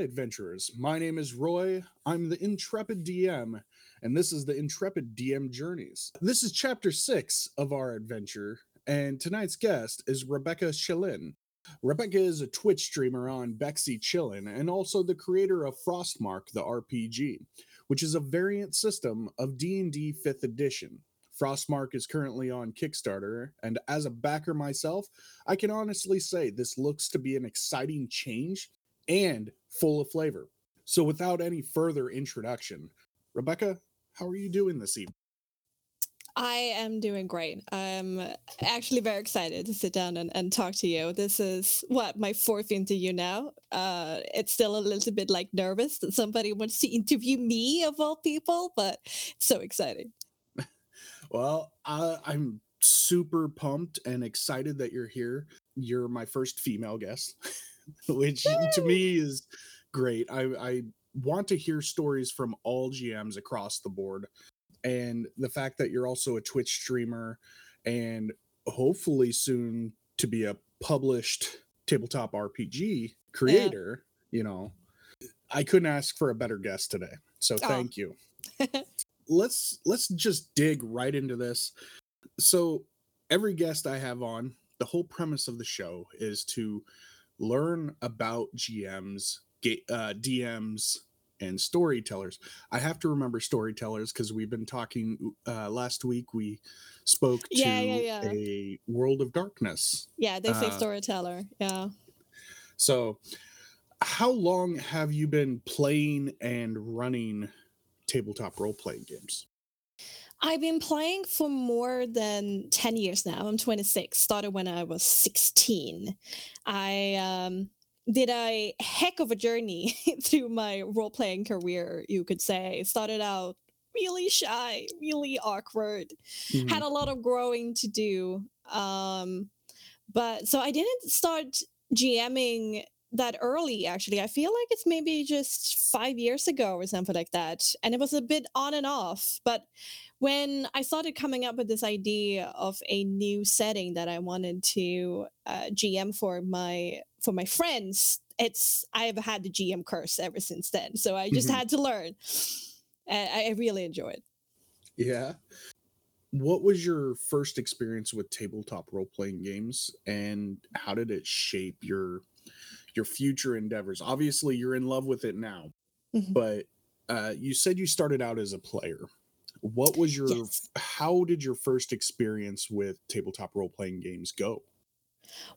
Adventurers. My name is Roy. I'm the Intrepid DM, and this is the Intrepid DM Journeys. This is chapter six of our adventure, and tonight's guest is Rebecca Chillin. Rebecca is a Twitch streamer on Bexxy Chillin and also the creator of Frostmark the RPG, which is a variant system of D&D 5th edition. Frostmark is currently on Kickstarter, and as a backer myself, I can honestly say this looks to be an exciting change and full of flavor. So, without any further introduction, Rebecca, how are you doing this evening? I am doing great. I'm actually very excited to sit down and, and talk to you. This is what my fourth interview now. Uh, it's still a little bit like nervous that somebody wants to interview me of all people, but it's so exciting. well, uh, I'm super pumped and excited that you're here. You're my first female guest, which to me is great. I, I want to hear stories from all GMs across the board and the fact that you're also a Twitch streamer and hopefully soon to be a published tabletop RPG creator, yeah. you know, I couldn't ask for a better guest today. So thank you. let's let's just dig right into this. So every guest I have on, the whole premise of the show is to learn about GMs, uh, DMs, and storytellers. I have to remember storytellers because we've been talking uh, last week. We spoke to yeah, yeah, yeah. a World of Darkness. Yeah, they say uh, storyteller. Yeah. So, how long have you been playing and running tabletop role playing games? I've been playing for more than 10 years now. I'm 26, started when I was 16. I um, did a heck of a journey through my role playing career, you could say. Started out really shy, really awkward, mm-hmm. had a lot of growing to do. Um, but so I didn't start GMing that early actually i feel like it's maybe just five years ago or something like that and it was a bit on and off but when i started coming up with this idea of a new setting that i wanted to uh, gm for my for my friends, it's I've had the GM curse ever since then. So I just had to learn. I, I really enjoy it. Yeah. What was your first experience with tabletop role playing games and how did it shape your your future endeavors? Obviously, you're in love with it now, mm-hmm. but uh, you said you started out as a player. What was your yes. how did your first experience with tabletop role playing games go?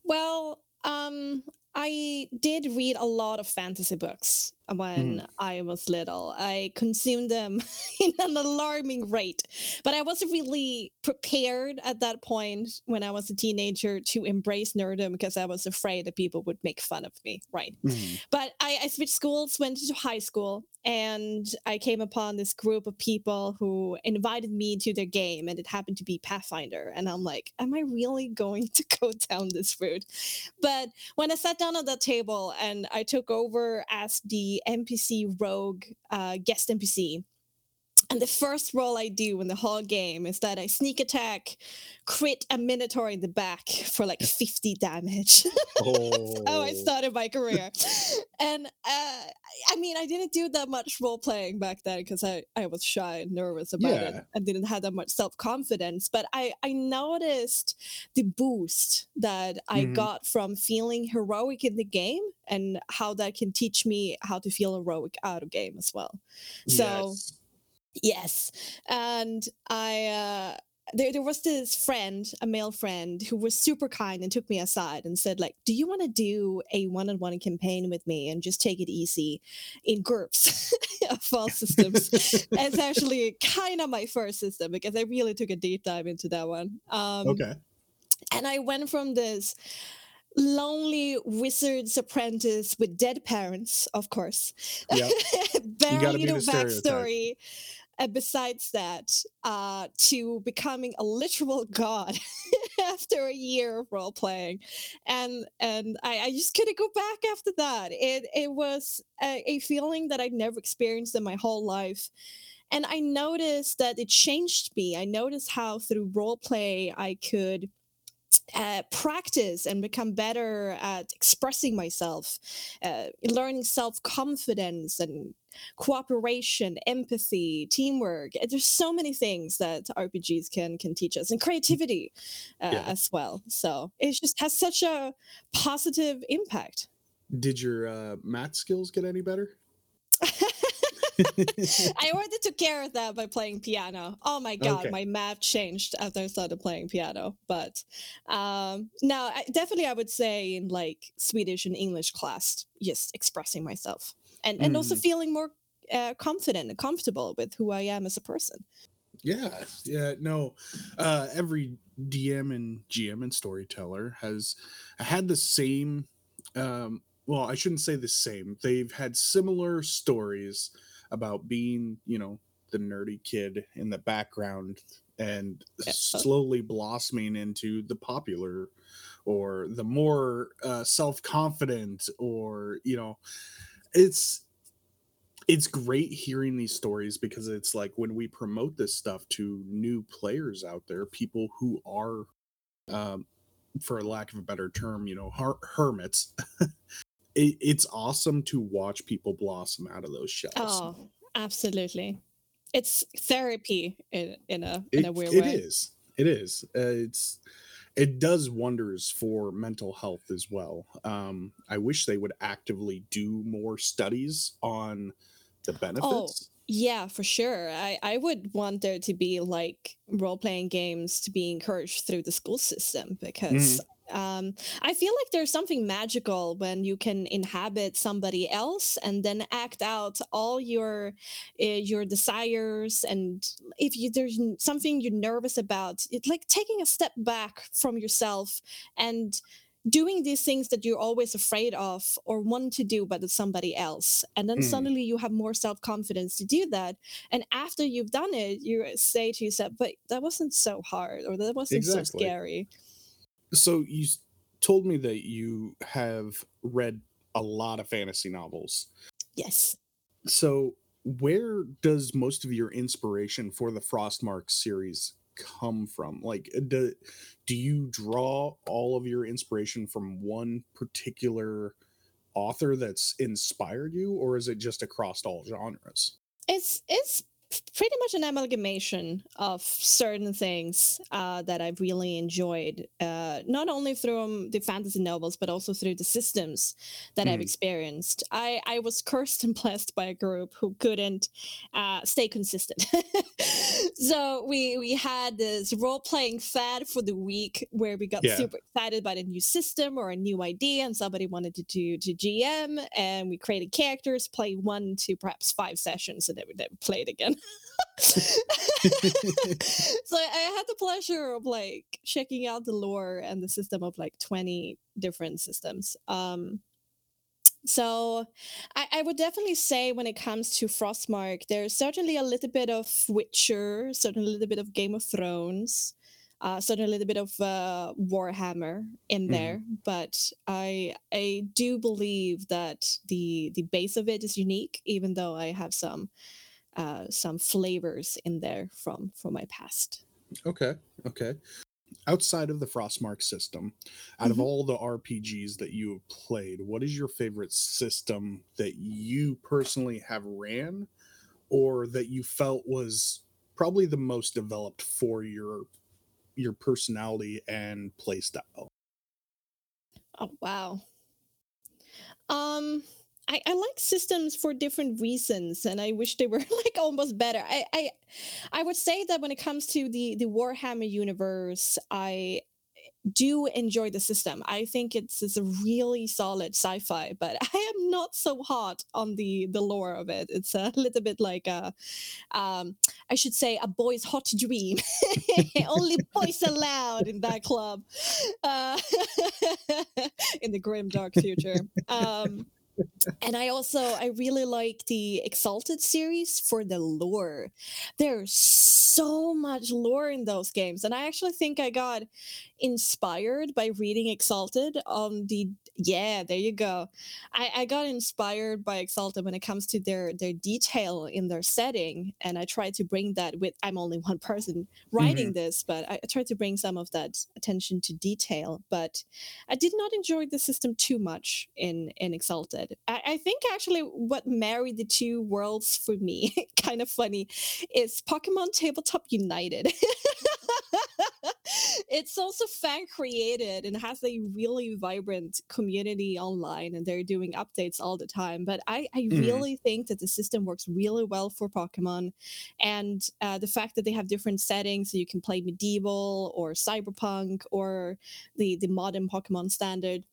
Well, um, I did read a lot of fantasy books when mm. I was little. I consumed them in an alarming rate, but I wasn't really prepared at that point when I was a teenager to embrace nerdom because I was afraid that people would make fun of me, right? Mm. But I, I switched schools, went to high school, and I came upon this group of people who invited me to their game, and it happened to be Pathfinder. And I'm like, am I really going to go down this route? But when I sat down at that table and I took over as the NPC rogue uh, guest NPC. And the first roll I do in the whole game is that I sneak attack, crit a Minotaur in the back for like 50 damage. oh. That's how I oh. started my career. and uh, I mean, I didn't do that much role playing back then because I, I was shy and nervous about yeah. it and didn't have that much self confidence. But I, I noticed the boost that mm-hmm. I got from feeling heroic in the game and how that can teach me how to feel heroic out of game as well. So. Yes Yes, and I uh, there there was this friend, a male friend, who was super kind and took me aside and said, like, "Do you want to do a one-on-one campaign with me and just take it easy in GURPS of all systems?" it's actually kind of my first system because I really took a deep dive into that one. Um, okay. And I went from this lonely wizard's apprentice with dead parents, of course. Yep. Very little backstory and besides that, uh, to becoming a literal god after a year of role playing, and and I, I, just couldn't go back after that. It it was a, a feeling that I'd never experienced in my whole life, and I noticed that it changed me. I noticed how through role play I could uh, practice and become better at expressing myself, uh, learning self confidence and cooperation, empathy, teamwork. Uh, there's so many things that RPGs can can teach us, and creativity uh, yeah. as well. So it just has such a positive impact. Did your uh, math skills get any better? I already took care of that by playing piano. Oh my god, okay. my math changed after I started playing piano. But um, no, I, definitely, I would say in like Swedish and English class, just expressing myself and and mm. also feeling more uh, confident and comfortable with who I am as a person. Yeah, yeah, no. Uh, every DM and GM and storyteller has had the same. Um, well, I shouldn't say the same. They've had similar stories about being, you know, the nerdy kid in the background and yeah. slowly blossoming into the popular or the more uh, self-confident or you know it's it's great hearing these stories because it's like when we promote this stuff to new players out there people who are um, for lack of a better term you know her- hermits it, it's awesome to watch people blossom out of those shells. Oh, absolutely. It's therapy in, in a in a weird it, way. It is. It is. Uh, it's it does wonders for mental health as well. Um, I wish they would actively do more studies on the oh, benefits. Oh, yeah, for sure. I, I would want there to be like role playing games to be encouraged through the school system because mm um, I feel like there's something magical when you can inhabit somebody else and then act out all your uh, your desires and if you there's something you're nervous about it's like taking a step back from yourself and doing these things that you're always afraid of or want to do but it's somebody else and then mm. suddenly you have more self-confidence to do that and after you've done it you say to yourself but that wasn't so hard or that wasn't exactly. so scary so you told me that you have read a lot of fantasy novels. Yes. So where does most of your inspiration for the Frostmark series come from? Like uh, do, do you draw all of your inspiration from one particular author that's inspired you or is it just across all genres? It's it's pretty much an amalgamation of certain things uh, that I've really enjoyed, uh, not only through the fantasy novels, but also through the systems that mm. I've experienced. I, I was cursed and blessed by a group who couldn't uh, stay consistent. so we, we had this role playing fad for the week where we got yeah. super excited about a new system or a new idea, and somebody wanted to do to GM, and we created characters, play one to perhaps five sessions, and then we never played again. so I had the pleasure of like checking out the lore and the system of like 20 different systems. Um, so I, I, would definitely say when it comes to Frostmark, there's certainly a little bit of Witcher, certainly a little bit of Game of Thrones, uh, certainly a little bit of uh, Warhammer in mm-hmm. there. But I I do believe that the the base of it is unique, even though I have some uh, some flavors in there from from my past. Okay, okay. Outside of the Frostmark system, out mm-hmm. of all the RPGs that you have played, what is your favorite system that you personally have ran, or that you felt was probably the most developed for your your personality and play style? Oh wow. Um I, I like systems for different reasons and i wish they were like almost better. I, I i would say that when it comes to the the warhammer universe i do enjoy the system. I think it's, it's a really solid sci-fi but i am not so hot on the the lore of it. It's a little bit like a um i should say a boy's hot dream. Only boys allowed in that club. Uh, in the grim dark future. Um and I also I really like the Exalted series for the lore. There's so much lore in those games, and I actually think I got inspired by reading Exalted on the yeah, there you go. I, I got inspired by Exalted when it comes to their their detail in their setting, and I tried to bring that with. I'm only one person writing mm-hmm. this, but I, I tried to bring some of that attention to detail. But I did not enjoy the system too much in in Exalted. I, I think actually what married the two worlds for me, kind of funny, is Pokemon Tabletop United. it's also fan created and has a really vibrant community online and they're doing updates all the time but i, I mm. really think that the system works really well for pokemon and uh, the fact that they have different settings so you can play medieval or cyberpunk or the the modern pokemon standard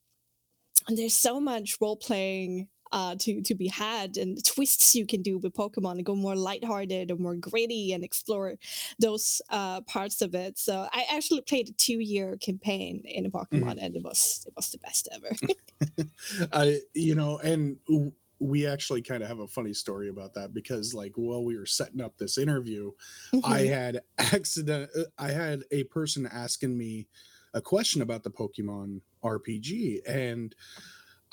and there's so much role playing uh, to to be had and twists you can do with Pokemon and go more lighthearted or more gritty and explore those uh, parts of it. So I actually played a two year campaign in Pokemon mm-hmm. and it was it was the best ever. I you know and we actually kind of have a funny story about that because like while we were setting up this interview mm-hmm. i had accident uh, i had a person asking me a question about the pokemon rpg and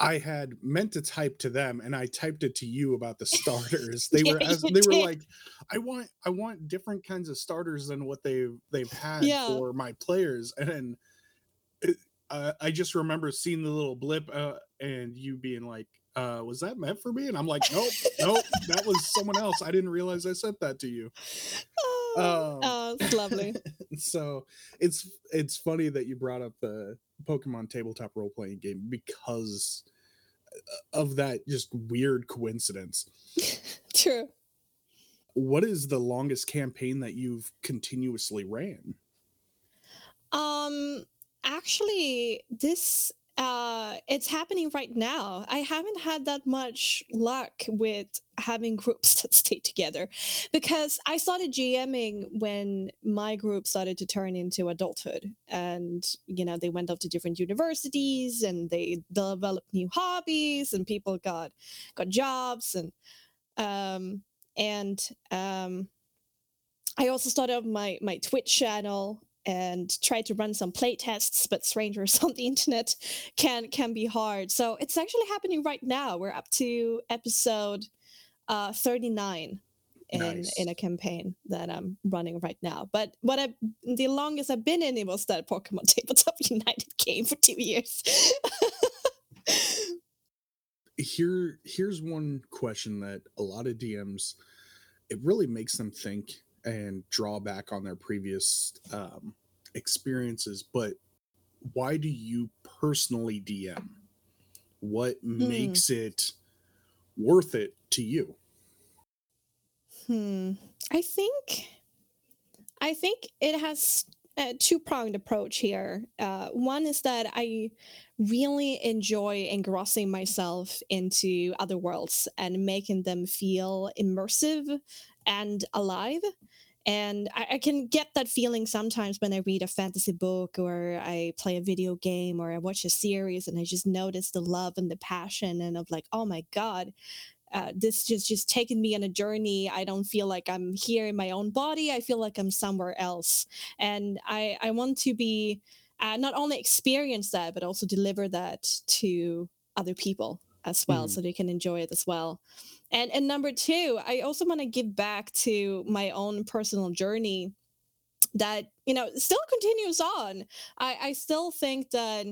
I had meant to type to them and I typed it to you about the starters. They yeah, were as, they were like, I want I want different kinds of starters than what they've they've had yeah. for my players. And it, uh, I just remember seeing the little blip uh, and you being like, uh, was that meant for me? And I'm like, nope, nope, that was someone else. I didn't realize I sent that to you. Oh, um, oh it's lovely. so it's it's funny that you brought up the Pokemon tabletop role playing game because of that just weird coincidence. True. What is the longest campaign that you've continuously ran? Um actually this uh it's happening right now. I haven't had that much luck with having groups that stay together because i started gming when my group started to turn into adulthood and you know they went off to different universities and they developed new hobbies and people got got jobs and um and um i also started my my twitch channel and try to run some play tests but strangers on the internet can can be hard. So it's actually happening right now. We're up to episode uh 39 in nice. in a campaign that i'm running right now. But what i the longest i've been in it was that pokemon tabletop united game for two years. Here here's one question that a lot of dms it really makes them think and draw back on their previous um, experiences, but why do you personally DM? What hmm. makes it worth it to you? Hmm. I think I think it has a two pronged approach here. Uh, one is that I really enjoy engrossing myself into other worlds and making them feel immersive and alive. And I, I, can get that feeling sometimes when I read a fantasy book or I play a video game or I watch a series and I just notice the love and the passion and of like, oh my God, uh, this just just taken me on a journey. I don't feel like I'm here in my own body. I feel like I'm somewhere else. And I, I want to be uh, not only experience that, but also deliver that to other people as well mm. so they can enjoy it as well and and number two i also want to give back to my own personal journey that you know still continues on i i still think that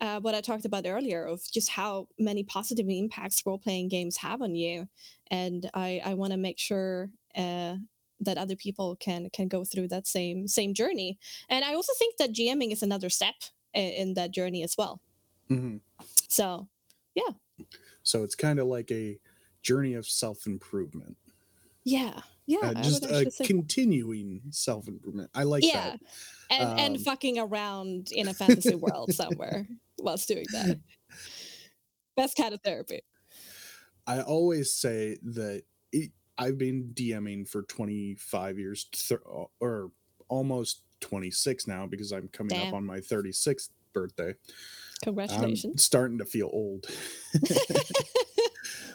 uh, what I talked about earlier of just how many positive impacts role playing games have on you, and I, I want to make sure uh, that other people can can go through that same same journey. And I also think that GMing is another step in, in that journey as well. Mm-hmm. So, yeah. So it's kind of like a journey of self improvement. Yeah. Yeah. Uh, just a continuing self improvement. I like yeah. that. And, um, and fucking around in a fantasy world somewhere whilst doing that. Best kind of therapy. I always say that it, I've been DMing for 25 years th- or almost 26 now because I'm coming Damn. up on my 36th birthday. Congratulations. I'm starting to feel old.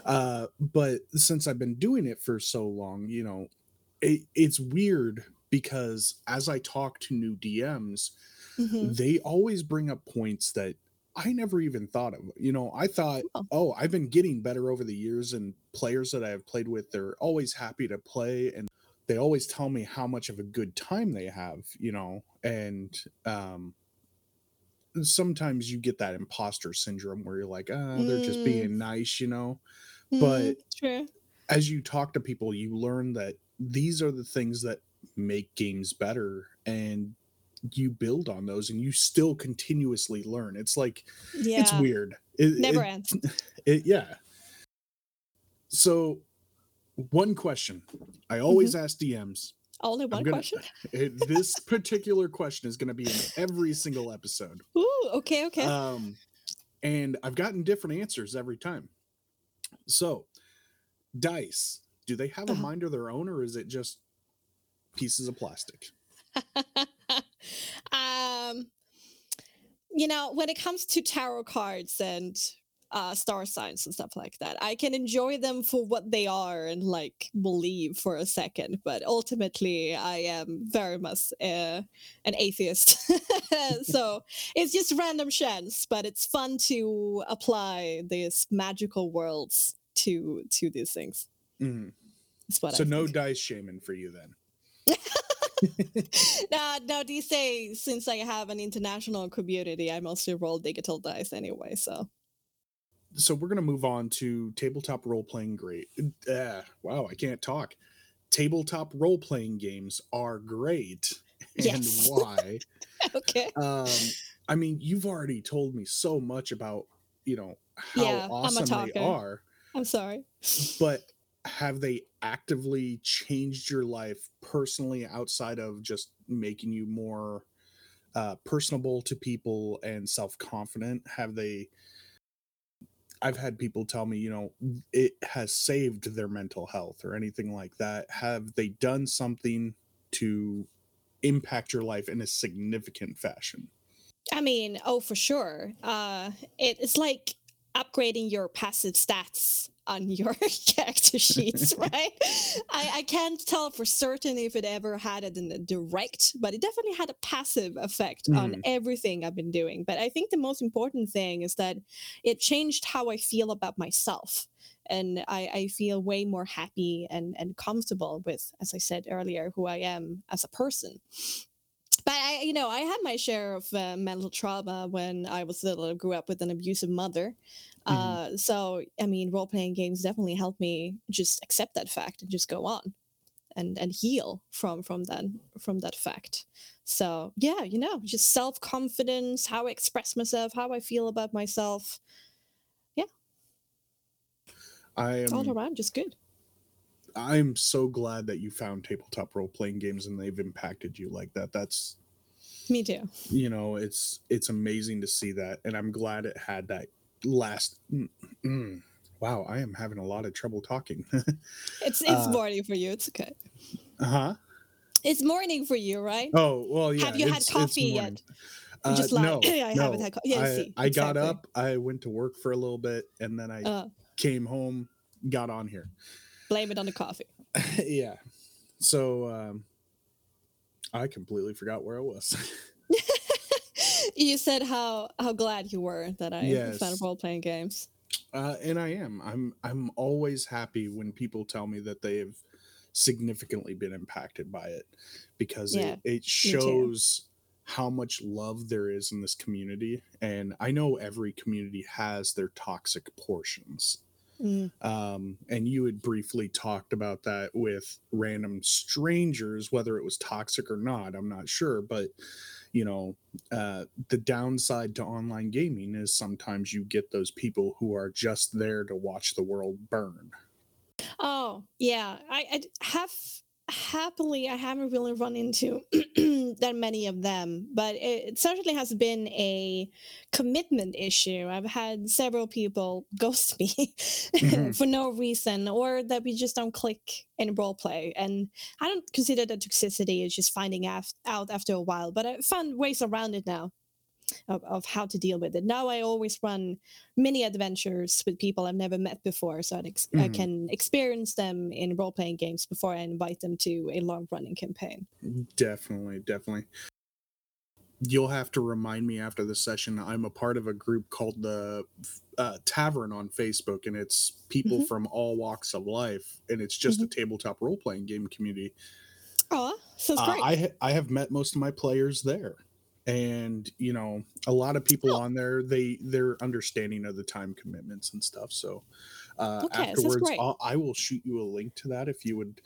uh, but since I've been doing it for so long, you know, it, it's weird because as I talk to new DMs, Mhm. they always bring up points that I never even thought of. You know, I thought, Oh. oh, I've been getting better over the years, and players that I have played with, they're always happy to play, and they always tell me how much of a good time they have. You know, and um, sometimes you get that imposter syndrome where you're like, ah, they're just Mm. being nice. You know, Mhm. but True. as you talk to people, you learn that these are the things that make games better and you build on those and you still continuously learn. It's like Yeah. it's weird. It, Never it- ends. it- yeah. So one question I always ask DMs. Only one gonna- question. It, this particular question is going to be in every single episode. Ooh, okay, okay. Um, and I've gotten different answers every time. So, dice, do they have a Uh-huh. mind of their own or is it just pieces of plastic? um, you know, when it comes to tarot cards and uh, star signs and stuff like that, I can enjoy them for what they are and like believe for a second. But ultimately, I am very much uh, an atheist. so it's just random chance, but it's fun to apply these magical worlds to to these things. What So, I no think. dice shaman for you then. Now, now these days, since I have an international community, I mostly roll digital dice anyway. So So, we're going to move on to tabletop role playing great. Uh, wow, I can't talk. Tabletop role playing games are great. And Yes. why? okay, um i mean you've already told me so much about you know how Yeah, awesome they are I'm sorry. but have they actively changed your life personally outside of just making you more uh personable to people and self-confident have they i've had people tell me you know it has saved their mental health or anything like that have they done something to impact your life in a significant fashion I mean, oh, for sure. Uh, it, it's like upgrading your passive stats on your character sheets, right? I, I can't tell for certain if it ever had it in the direct, but it definitely had a passive effect on Mhm. everything I've been doing. But I think the most important thing is that it changed how I feel about myself. And I, I feel way more happy and, and comfortable with, as I said earlier, who I am as a person but I, you know, I had my share of uh, mental trauma when I was little. I grew up with an abusive mother. Mhm. Uh, so, I mean, role playing games definitely helped me just accept that fact and just go on and and heal from from that from that fact. So, yeah, you know, just self confidence, how I express myself, how I feel about myself, yeah i am all around, just good. I'm so glad that you found tabletop role playing games and they've impacted you like that. That's Me too. you know, it's it's amazing to see that, and I'm glad it had that last. Mm, mm. wow, I am having a lot of trouble talking. It's it's Uh, morning for you. It's okay. Uh huh? It's morning for you, right? Oh well, yeah. Have you had coffee yet? You just Uh, lied. no, I haven't no. had co- yeah, I, see, I got up, I went to work for a little bit, and then I Uh, came home, got on here. blame it on the coffee. yeah. So um, I completely forgot where I was. You said how how glad you were that I Yes. found role playing games. uh, and I am. I'm. I'm always happy when people tell me that they have significantly been impacted by it, because Yeah, it, it shows how much love there is in this community. And I know every community has their toxic portions. Mm, Um, and you had briefly talked about that with random strangers, whether it was toxic or not. I'm not sure, but you know, uh, the downside to online gaming is sometimes you get those people who are just there to watch the world burn. Oh yeah, I have happily I haven't really run into that many of them, but it, certainly has been a commitment issue. I've had several people ghost me Mhm. for no reason, or that we just don't click in role play. And I don't consider that toxicity is just finding af- out after a while, but I found ways around it now. Of, of how to deal with it. Now I always run mini adventures with people I've never met before, so I'd ex- I Mhm. can experience them in role playing games before I invite them to a long running campaign. Definitely, definitely. you'll have to remind me after the session. I'm a part of a group called the uh, Tavern on Facebook, and it's people Mhm. from all walks of life, and it's just Mhm. a tabletop role playing game community. Oh, sounds Uh, great. I ha- I have met most of my players there, and you know a lot of people Oh. on there. They they're understanding of the time commitments and stuff. So uh, Okay, afterwards. I'll, I will shoot you a link to that if you would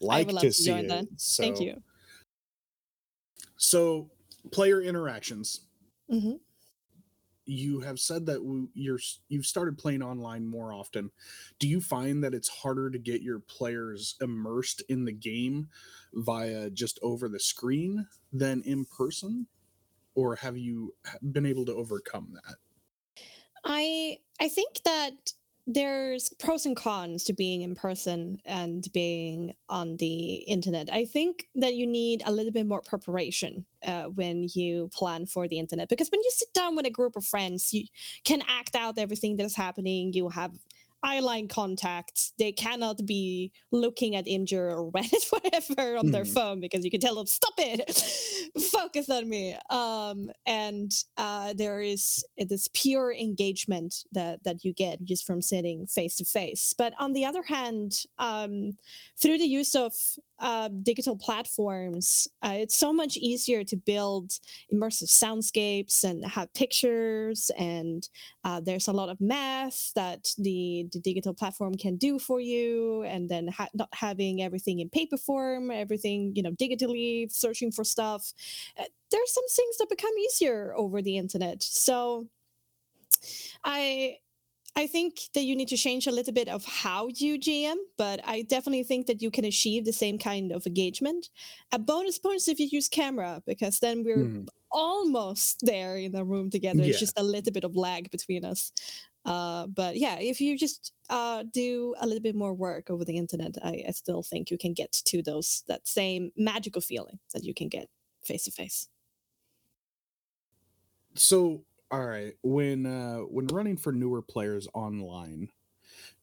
like would to to see it. that. So, Thank you. So player interactions. hmm You have said that you're you've started playing online more often. Do you find that it's harder to get your players immersed in the game via just over the screen than in person, or have you been able to overcome that? I I think that there's pros and cons to being in person and being on the internet. I think that you need a little bit more preparation uh, when you plan for the internet because when you sit down with a group of friends, you can act out everything that is happening. You have eye line contacts. They cannot be looking at Imgur or Reddit, whatever, on their Mhm. phone because you can tell them, "Stop it, focus on me." Um, and uh, there is this pure engagement that that you get just from sitting face to face. But on the other hand, um, through the use of uh, digital platforms, uh, it's so much easier to build immersive soundscapes and have pictures and uh, there's a lot of math that the, the digital platform can do for you and then ha- not having everything in paper form everything you know digitally searching for stuff there's some things that become easier over the internet so i I think that you need to change a little bit of how you GM, but I definitely think that you can achieve the same kind of engagement. A bonus points if you use camera, because then we're Mhm. almost there in the room together. It's just a little bit of lag between us. Uh, but yeah, if you just uh, do a little bit more work over the internet, I, I still think you can get to those that same magical feeling that you can get face to face. So, all right, when uh when running for newer players online,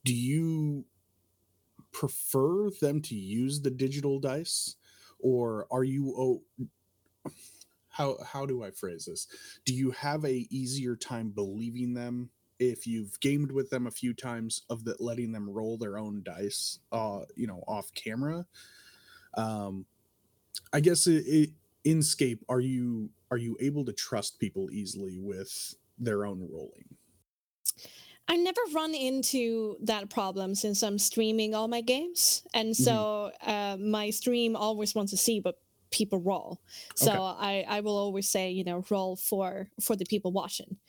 do you prefer them to use the digital dice or are you oh how how do I phrase this? Do you have a easier time believing them if you've gamed with them a few times of letting them roll their own dice uh you know off camera? Um I guess it, it Inscape are you are you able to trust people easily with their own rolling? I never run into that problem since I'm streaming all my games, and so uh, my stream always wants to see what people roll. So Okay. I, I will always say, you know, roll for for the people watching.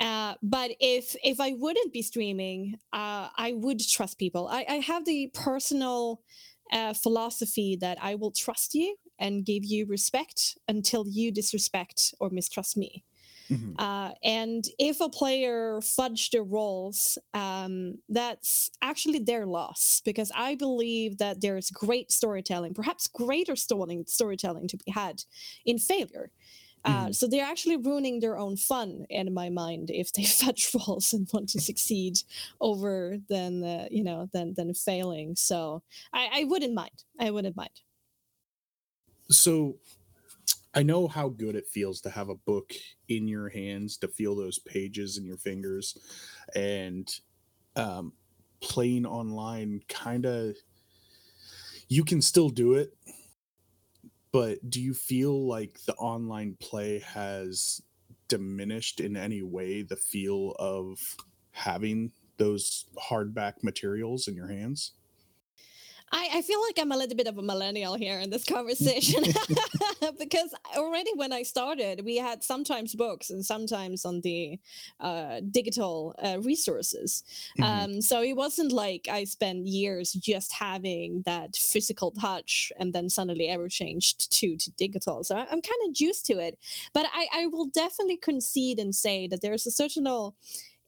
Uh, but if if I wouldn't be streaming, uh, I would trust people. I, I have the personal uh, philosophy that I will trust you and give you respect until you disrespect or mistrust me. Mhm. Uh, and if a player fudged their roles, um, that's actually their loss because I believe that there is great storytelling, perhaps greater story- storytelling to be had in failure. Uh, Mhm. So they're actually ruining their own fun, in my mind, if they fudge roles and want to succeed over than uh, you know than than failing. So I, I wouldn't mind. I wouldn't mind. So I know how good it feels to have a book in your hands, to feel those pages in your fingers, and um, playing online kind of you can still do it. But do you feel like the online play has diminished in any way the feel of having those hardback materials in your hands? I, I feel like I'm a little bit of a millennial here in this conversation because already when I started, we had sometimes books and sometimes on the uh, digital uh, resources. Mhm. Um, so it wasn't like I spent years just having that physical touch and then suddenly ever changed to, to digital. So I- I'm kind of used to it. But I, I will definitely concede and say that there's a certain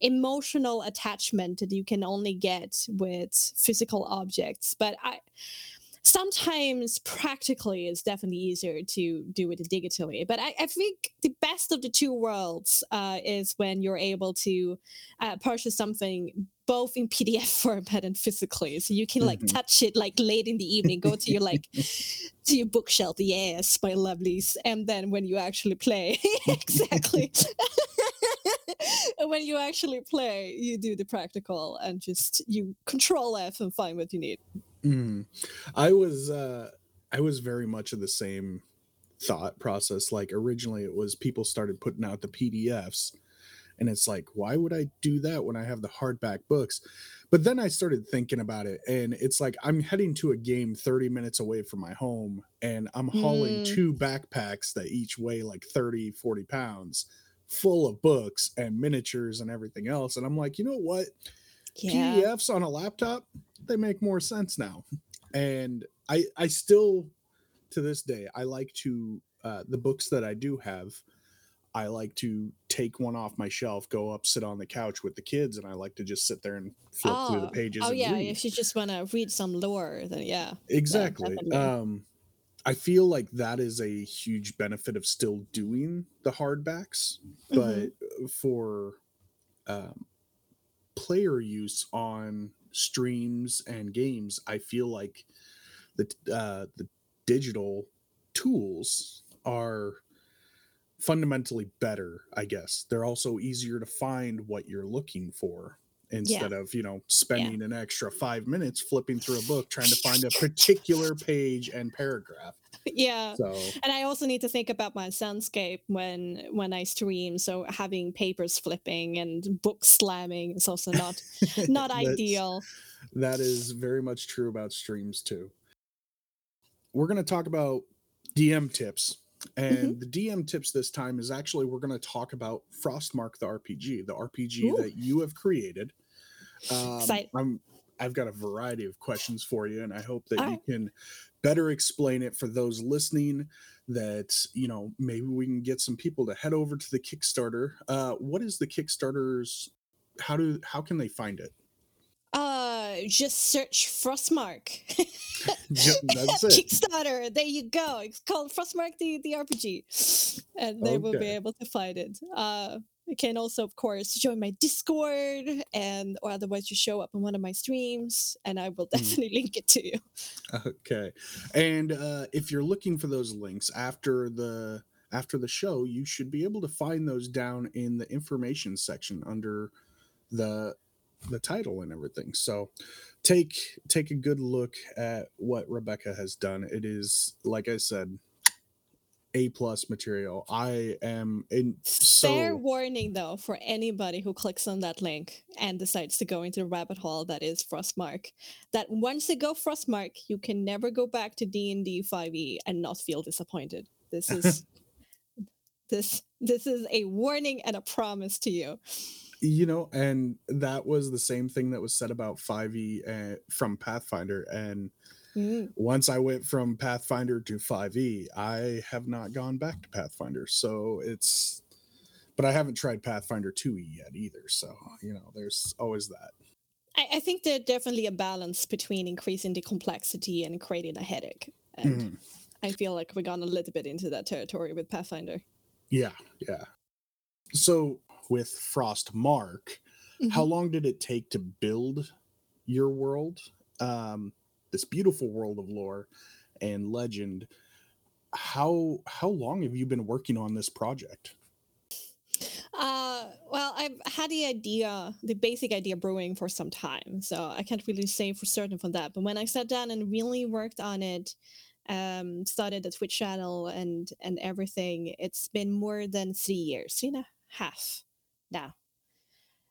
emotional attachment that you can only get with physical objects but i sometimes practically it's definitely easier to do it digitally but i, I think the best of the two worlds uh, is when you're able to uh, purchase something both in pdf format and physically. So you can like Mhm. touch it like late in the evening go to your like to your bookshelf. Yes my lovelies. And then when you actually play. Exactly when you actually play you do the practical and just you control f and find what you need Mm. I was uh I was very much of the same thought process. Like originally it was people started putting out the PDFs and it's like, why would I do that when I have the hardback books? But then I started thinking about it and it's like I'm heading to a game 30 minutes away from my home and I'm hauling Mm. two backpacks that each weigh like 30, 40 pounds full of books and miniatures and everything else. And I'm like, you know what? yeah PDFs on a laptop, they make more sense now. And I I still to this day I like to uh the books that I do have I like to take one off my shelf, go up, sit on the couch with the kids, and I like to just sit there and flip through the Oh, pages. Oh yeah, read. if you just want to read some lore, then yeah. exactly. Um, I feel like that is a huge benefit of still doing the hardbacks, Mhm. but for um, player use on streams and games, I feel like the uh, the digital tools are fundamentally better. I guess they're also easier to find what you're looking for instead of you know spending an extra five minutes flipping through a book trying to find a particular page and paragraph. yeah. So And I also need to think about my soundscape when when I stream. So having papers flipping and books slamming is also not not ideal. That is very much true about streams too. We're going to talk about DM tips. Mm-hmm. And the DM tips this time is actually we're going to talk about Frostmark the RPG, the RPG Ooh. that you have created. Um, Excite- I'm I've got a variety of questions for you and I hope that All you right. can better explain it for those listening that you know maybe we can get some people to head over to the Kickstarter. Uh what is the Kickstarter's how do how can they find it? Just search Frostmark. Ju- That's it. Kickstarter. There you go. It's called Frostmark the the RPG, and they will be able to find it. Uh, you can also, of course, join my Discord, and or otherwise you show up on one of my streams, and I will Mhm. definitely link it to you. Okay. And uh, if you're looking for those links after the after the show, you should be able to find those down in the information section under the the title and everything. So take take a good look at what Rebecca has done. It is like I said a plus material. I am in Fair warning, though, for anybody who clicks on that link and decides to go into the rabbit hole that is Frostmark, that once you go Frostmark, you can never go back to D and D 5e E and not feel disappointed. This is this this is a warning and a promise to you. You know and that was the same thing that was said about 5e uh, from pathfinder and Mm. once I went from Pathfinder to 5e, I have not gone back to Pathfinder. So it's, but I haven't tried Pathfinder 2e yet either. So, you know, there's always that. I, I think there's definitely a balance between increasing the complexity and creating a headache. And Mhm. I feel like we've gone a little bit into that territory with Pathfinder. Yeah. Yeah. So with Frostmark, how long did it take to build your world? Um, this beautiful world of lore and legend. How how long have you been working on this project? Uh, well, I've had the idea, the basic idea brewing for some time, so I can't really say for certain from that. But when I sat down and really worked on it, um, started the Twitch channel and and everything, it's been more than three years, three and a half now.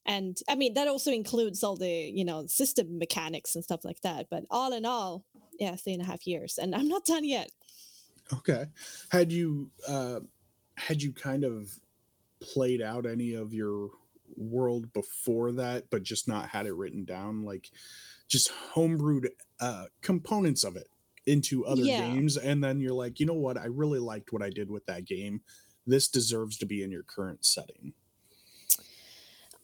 And I mean that also includes all the you know system mechanics and stuff like that. But all in all, yeah, three and a half years, and I'm not done yet. Okay. Had you uh had you kind of played out any of your world before that, but just not had it written down, like just homebrewed uh components of it into other Yeah. games, and then you're like, you know what, I really liked what I did with that game. This deserves to be in your current setting.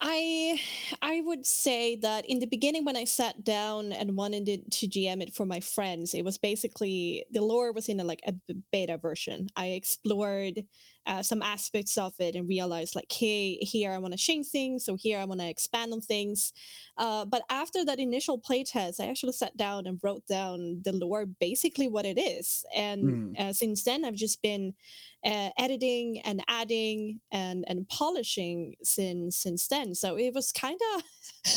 I I would say that in the beginning, when I sat down and wanted to GM it for my friends, it was basically the lore was in a, like a beta version. I explored uh, some aspects of it and realized like, hey, here I want to change things, so here I want to expand on things. Uh, but after that initial playtest, I actually sat down and wrote down the lore, basically what it is. And mm. uh, since then, I've just been uh, editing and adding and and polishing since since then. So it was kind of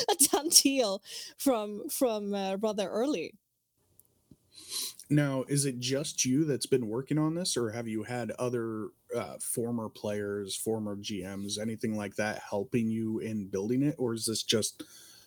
a done deal from from uh, rather early. Now, is it just you that's been working on this, or have you had other uh, former players, former GMs, anything like that helping you in building it, or is this just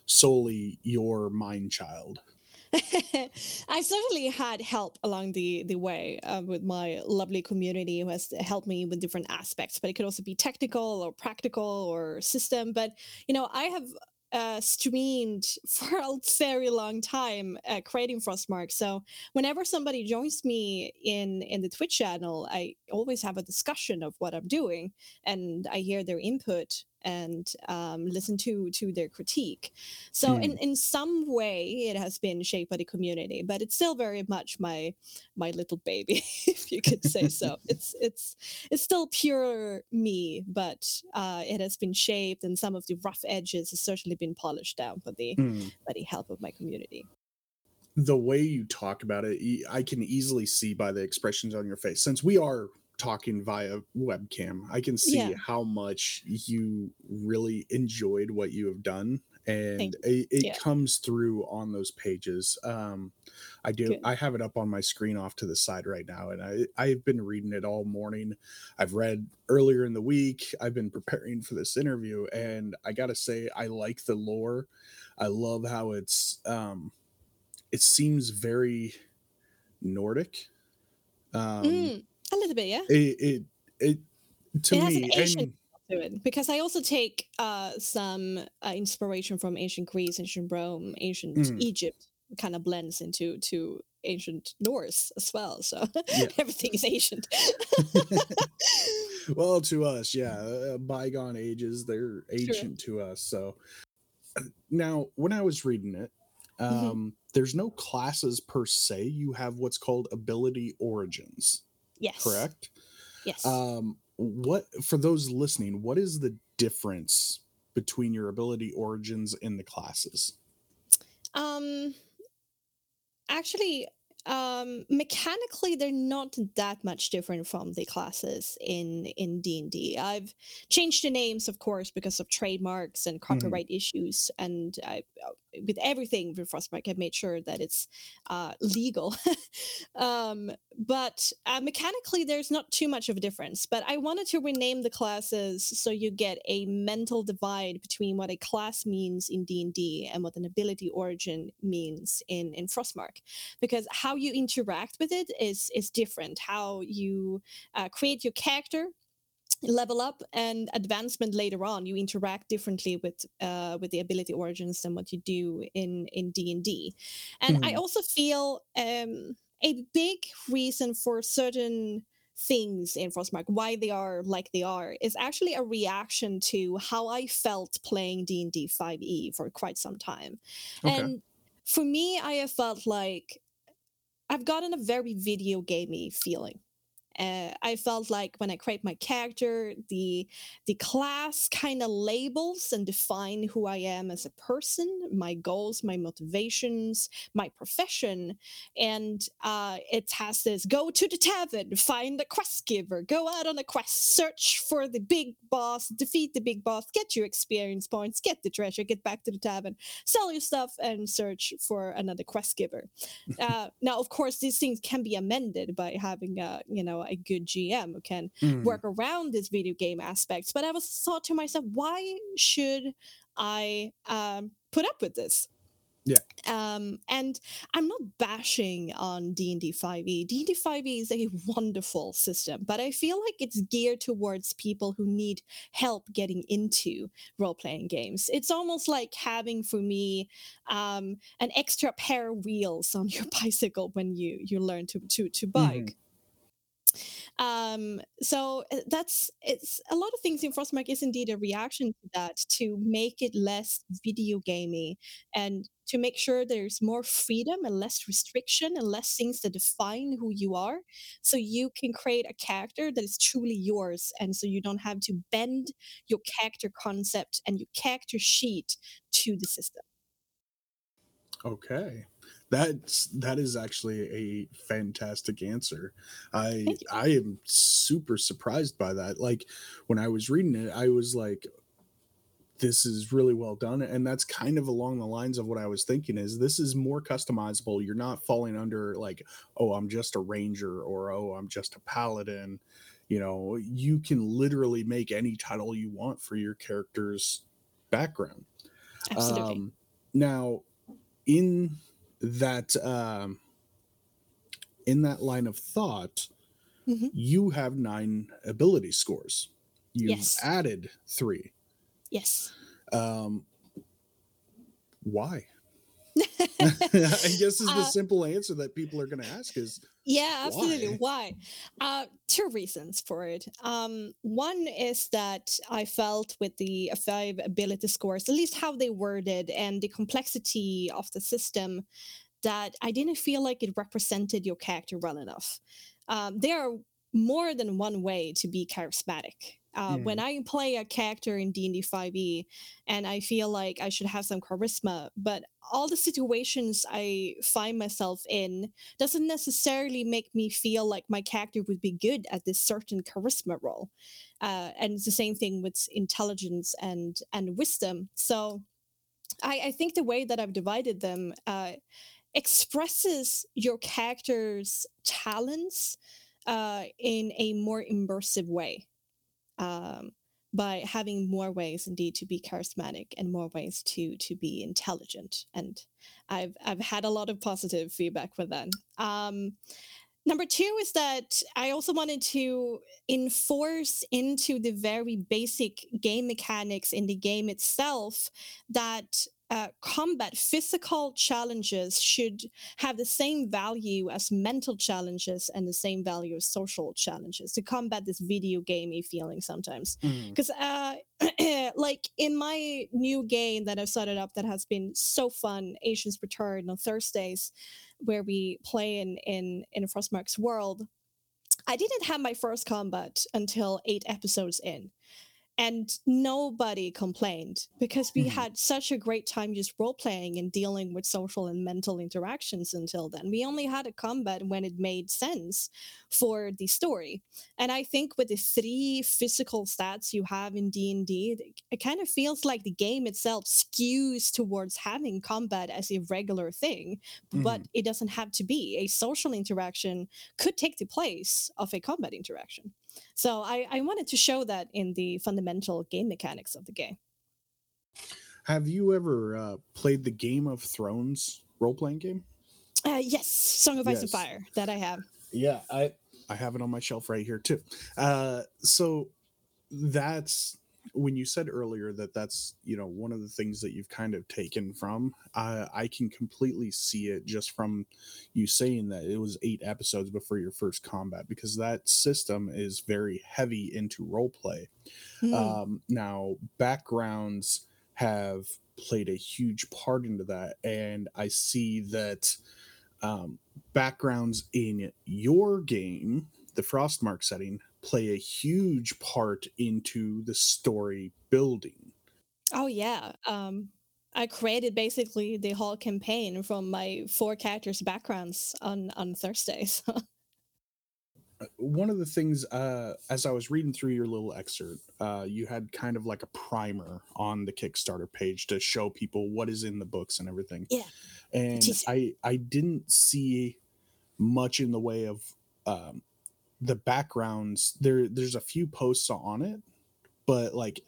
solely your mind child? I certainly had help along the the way uh, with my lovely community who has helped me with different aspects, but it could also be technical or practical or system. But you know, I have uh, streamed for a very long time uh, creating Frostmark. So whenever somebody joins me in in the Twitch channel, I always have a discussion of what I'm doing, and I hear their input and um, listen to to their critique. So mm. in in some way, it has been shaped by the community, but it's still very much my my little baby, if you could say so. it's it's it's still pure me, but uh, it has been shaped, and some of the rough edges has certainly been polished down by the mm. by the help of my community the way you talk about it, I can easily see by the expressions on your face. Since we are talking via webcam, I can see yeah. how much you really enjoyed what you have done. And it, it yeah. comes through on those pages. Um, I do. Good. I have it up on my screen off to the side right now, and I I've been reading it all morning. I've read earlier in the week. I've been preparing for this interview, and I gotta say, I like the lore. I love how it's. Um, it seems very Nordic. Um, mm a little bit, yeah. It it, it to it me and, to it because I also take uh, some uh, inspiration from ancient Greece, ancient Rome, ancient mm. Egypt. Kind of blends into to ancient Norse as well. So yeah. everything is ancient. well, to us, yeah, uh, bygone ages, they're ancient to us. So uh, now, when I was reading it, mm-hmm. um, mm-hmm. there's no classes per se. You have what's called ability origins. Yes. Correct? Yes. Um, what for those listening, what is the difference between your ability origins and the classes? Um actually um mechanically they're not that much different from the classes in in d&d i've changed the names of course because of trademarks and mm-hmm. copyright mm-hmm. issues and I, uh, with everything with frostmark i've made sure that it's uh, legal um but uh, mechanically there's not too much of a difference but i wanted to rename the classes so you get a mental divide between what a class means in d&d and what an ability origin means in in frostmark because how you interact with it is is different how you uh, create your character level up and advancement later on you interact differently with uh, with the ability origins than what you do in in d&d and mm. i mm-hmm. also feel um, a big reason for certain things in frostmark why they are like they are is actually a reaction to how i felt playing d&d 5e for quite some time okay. and for me i have felt like I've gotten a very video gamey feeling uh, I felt like when I create my character, the the class kind of labels and define who I am as a person, my goals, my motivations, my profession, and uh, it has this: go to the tavern, find the quest giver, go out on a quest, search for the big boss, defeat the big boss, get your experience points, get the treasure, get back to the tavern, sell your stuff, and search for another quest giver. uh, now, of course, these things can be amended by having a you know a good GM who can mm. work around this video game aspects. But I was thought to myself, why should I um, put up with this? Yeah. Um, and I'm not bashing on D&D 5e. D&D 5e is a wonderful system, but I feel like it's geared towards people who need help getting into role-playing games. It's almost like having for me um, an extra pair of wheels on your bicycle when you you learn to to to bike. Mm-hmm Um, so uh, that's it's a lot of things in Frostmark is indeed a reaction to that to make it less video gamey and to make sure there's more freedom and less restriction and less things that define who you are. So you can create a character that is truly yours. And so you don't have to bend your character concept and your character sheet to the system. Okay. That's that is actually a fantastic answer. I I am super surprised by that. Like when I was reading it, I was like, this is really well done. And that's kind of along the lines of what I was thinking is this is more customizable. You're not falling under like, oh, I'm just a ranger or oh, I'm just a paladin. You know, you can literally make any title you want for your character's background. Absolutely. Um, now, in that um, in that line of thought, Mhm. you have nine ability scores. You've Yes. added three. Yes. Um, why? I guess is the Uh, simple answer that people are going to ask is Yeah, absolutely. Why? Why? Uh, two reasons for it. Um, one is that I felt with the five ability scores, at least how they worded and the complexity of the system, that I didn't feel like it represented your character well enough. Um, there are more than one way to be charismatic. Uh, When I play a character in D&D 5e and I feel like I should have some charisma, but all the situations I find myself in doesn't necessarily make me feel like my character would be good at this certain charisma role. Uh, and it's the same thing with intelligence and and wisdom. So I, I think the way that I've divided them uh, expresses your character's talents uh, in a more immersive way um, by having more ways indeed to be charismatic and more ways to to be intelligent and i've i've had a lot of positive feedback with that. Um, number two is that i also wanted to enforce into the very basic game mechanics in the game itself that uh, combat physical challenges should have the same value as mental challenges and the same value as social challenges to combat this video gamey feeling sometimes. Mm, because uh like in my new game that i've started up that has been so fun asians return on thursdays where we play in in in frostmark's world i didn't have my first combat until eight episodes in and nobody complained because we Mhm. had such a great time just role playing and dealing with social and mental interactions until then. We only had a combat when it made sense for the story. And I think with the three physical stats you have in D&D, it kind of feels like the game itself skews towards having combat as a regular thing, but mhm. it doesn't have to be. A social interaction could take the place of a combat interaction. So I, I wanted to show that in the fundamental game mechanics of the game. have you ever uh, played the Game of Thrones role playing game? Uh, yes, Song of Ice and Fire that I have. Yeah, I I have it on my shelf right here too. Uh, so that's when you said earlier that that's you know one of the things that you've kind of taken from. I I can completely see it just from you saying that it was eight episodes before your first combat because that system is very heavy into role play. Hmm. Um, now backgrounds have played a huge part into that, and I see that um, backgrounds in your game, the Frostmark setting, play a huge part into the story building. oh yeah. Um, I created basically the whole campaign from my four characters' backgrounds on on Thursdays. Uh, One of the things, uh, as I was reading through your little excerpt, uh, you had kind of like a primer on the Kickstarter page to show people what is in the books and everything. Yeah, And teaser. I I didn't see much in the way of um, the backgrounds. There there's a few posts on it, but like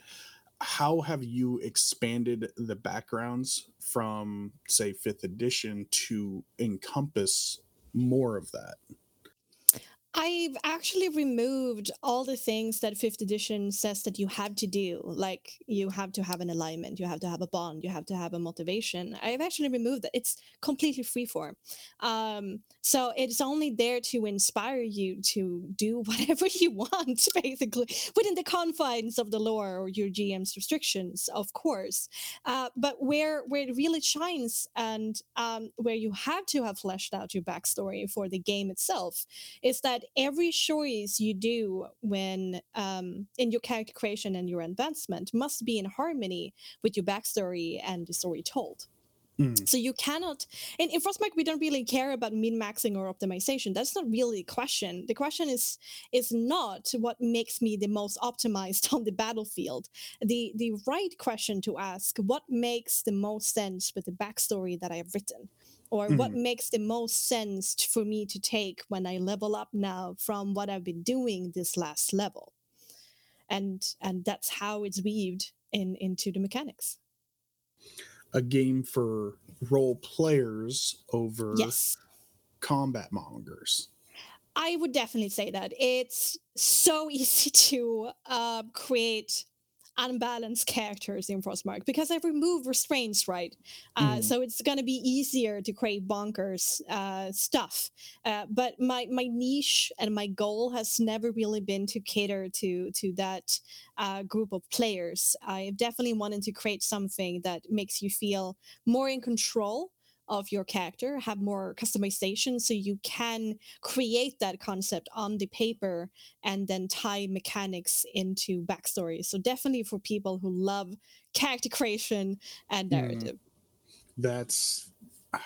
how have you expanded the backgrounds from say fifth edition to encompass more of that I've actually removed all the things that fifth edition says that you have to do. Like you have to have an alignment, you have to have a bond, you have to have a motivation. I've actually removed that. It's completely freeform. Um, so it's only there to inspire you to do whatever you want, basically, within the confines of the lore or your GM's restrictions, of course. Uh, but where where it really shines and um, where you have to have fleshed out your backstory for the game itself is that every choice you do when um, in your character creation and your advancement must be in harmony with your backstory and the story told. Mm. So you cannot, and in Frostmark, we don't really care about min maxing or optimization. That's not really a question. The question is is not what makes me the most optimized on the battlefield. The the right question to ask: What makes the most sense with the backstory that I have written? Or what Mhm. makes the most sense for me to take when I level up now from what I've been doing this last level. And and that's how it's weaved in into the mechanics. A game for role players over Yes. combat mongers. I would definitely say that it's so easy to uh, create unbalanced characters in Frostmark because I've removed restraints, right? Uh, Mm. So it's going to be easier to create bonkers uh, stuff. Uh, but my my niche and my goal has never really been to cater to to that uh, group of players. I have definitely wanted to create something that makes you feel more in control of your character, have more customization, so you can create that concept on the paper and then tie mechanics into backstory. So definitely for people who love character creation and Mm. narrative. That's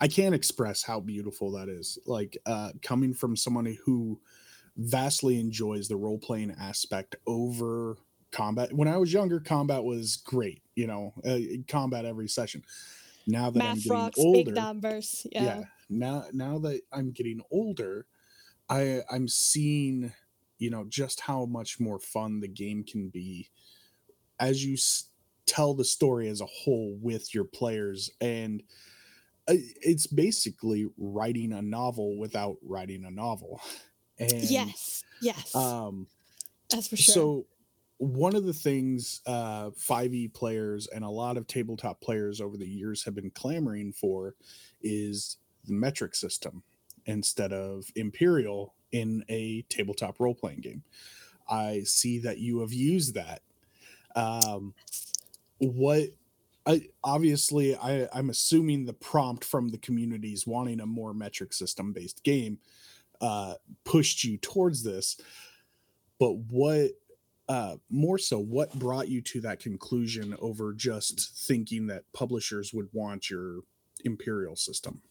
I can't express how beautiful that is. Like uh coming from someone who vastly enjoys the role playing aspect over combat. When I was younger, combat was great, you know, uh, combat every session. Now that I'm Math getting rocks, older, big numbers. Yeah. yeah now now that i'm getting older i i'm seeing you know just how much more fun the game can be as you s- tell the story as a whole with your players and uh, it's basically writing a novel without writing a novel and Yes. Yes. um that's for sure. so one of the things uh 5e players and a lot of tabletop players over the years have been clamoring for is the metric system instead of imperial in a tabletop role-playing game. I see that you have used that. Um what I, obviously I, i'm assuming the prompt from the communities wanting a more metric system based game uh pushed you towards this but what uh more so what brought you to that conclusion over just thinking that publishers would want your imperial system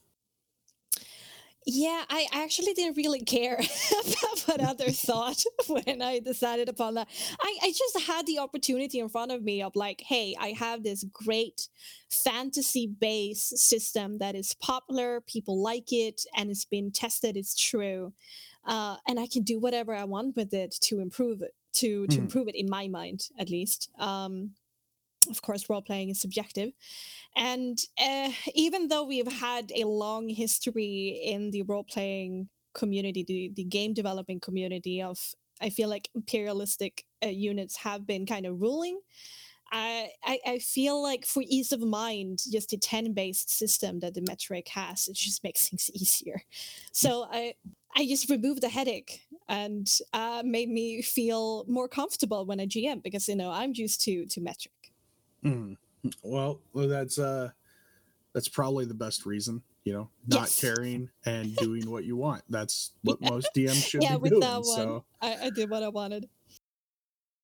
Yeah, I actually didn't really care about what others thought when I decided upon that. I, I just had the opportunity in front of me of like, hey, I have this great fantasy based system that is popular, people like it, and it's been tested, it's true. Uh, and I can do whatever I want with it to improve it, to to Mhm. improve it in my mind, at least. Um, of course, role playing is subjective. And uh, even though we've had a long history in the role playing community, the, the game developing community of, I feel like imperialistic uh, units have been kind of ruling. I, I I feel like for ease of mind, just the 10 based system that the metric has, it just makes things easier. So I I just removed the headache and uh, made me feel more comfortable when I GM because you know I'm used to to metric. Mm. well well, that's uh that's probably the best reason you know not Yes. caring and doing what you want that's what most dms should yeah, be with doing that one, so I, I did what I wanted.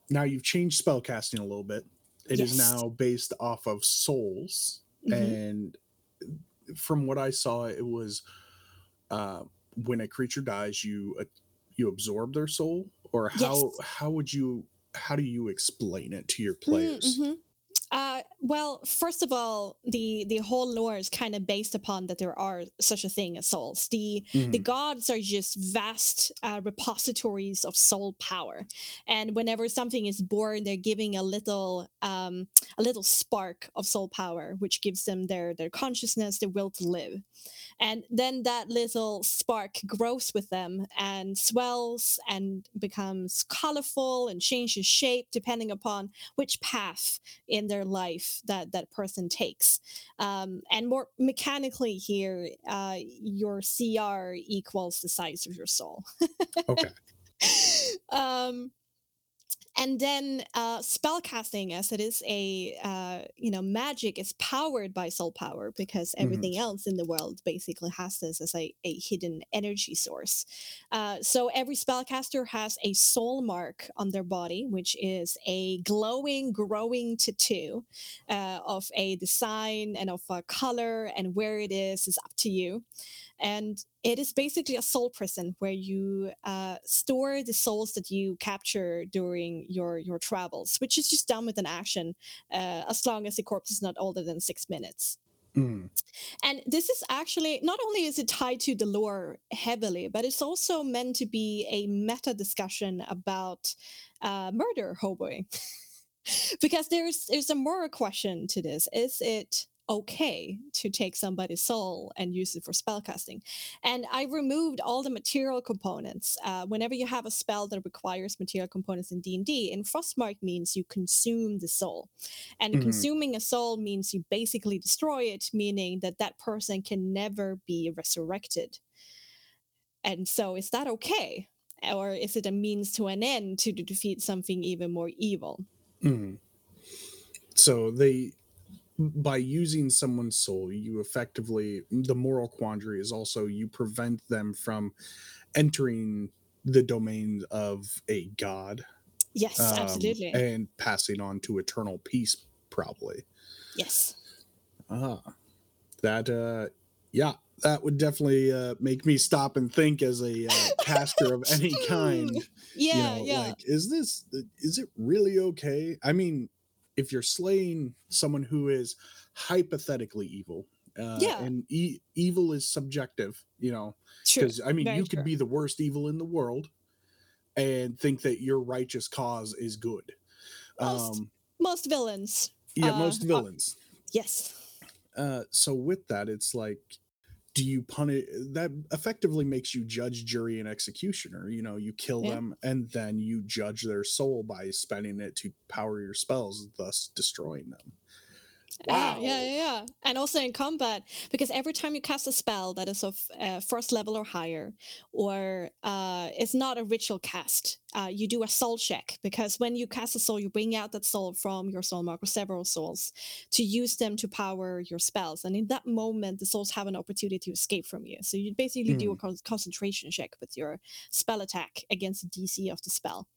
now you've changed spellcasting a little bit It is Yes. now based off of souls Mhm. and from what i saw it was uh when a creature dies you uh, you absorb their soul or how Yes. how would you how do you explain it to your players Mm, mhm. Uh, well, first of all, the the whole lore is kind of based upon that there are such a thing as souls. The mm-hmm. the gods are just vast uh, repositories of soul power, and whenever something is born, they're giving a little um, a little spark of soul power, which gives them their their consciousness, their will to live, and then that little spark grows with them and swells and becomes colorful and changes shape depending upon which path in their life that that person takes. Um, and more mechanically here, uh, your CR equals the size of your soul. okay. um, and then uh, spellcasting as it is a uh, you know magic is powered by soul power because mm-hmm. everything mm-hmm. else in the world basically has this as a, a hidden energy source uh, so every spellcaster has a soul mark on their body which is a glowing growing tattoo uh, of a design and of a color and where it is is up to you and it is basically a soul prison where you uh, store the souls that you capture during your your travels, which is just done with an action uh, as long as the corpse is not older than six minutes. Mm. And this is actually not only is it tied to the lore heavily, but it's also meant to be a meta discussion about uh, murder hoboing. because there's there's a moral question to this. Is it okay to take somebody's soul and use it for spellcasting. And I removed all the material components. Uh, whenever you have a spell that requires material components in D&D, in Frostmark means you consume the soul. And mm-hmm. consuming a soul means you basically destroy it, meaning that that person can never be resurrected. And so is that okay? Or is it a means to an end to defeat something even more evil? Mm. So they by using someone's soul, you effectively the moral quandary is also you prevent them from entering the domain of a god. Yes, um, absolutely. And passing on to eternal peace, probably. Yes. Ah, that uh, yeah, that would definitely uh, make me stop and think as a uh, caster of any kind. Yeah, you know, yeah. Like, is this is it really okay? I mean, if you're slaying someone who is hypothetically evil uh, yeah. and e- evil is subjective you know because i mean Very you could be the worst evil in the world and think that your righteous cause is good. Most, um most villains yeah uh, most villains. Yes. Uh so with that it's like do you punish that effectively makes you judge jury and executioner you know you kill yeah. them and then you judge their soul by spending it to power your spells thus destroying them Wow. yeah, yeah, yeah. And also in combat, because every time you cast a spell that is of uh, first level or higher, or uh, it's not a ritual cast, uh, you do a soul check. Because when you cast a soul, you bring out that soul from your soul mark or several souls to use them to power your spells. And in that moment, the souls have an opportunity to escape from you. So you basically mm. do a hmm. con- concentration check with your spell attack against the DC of the spell.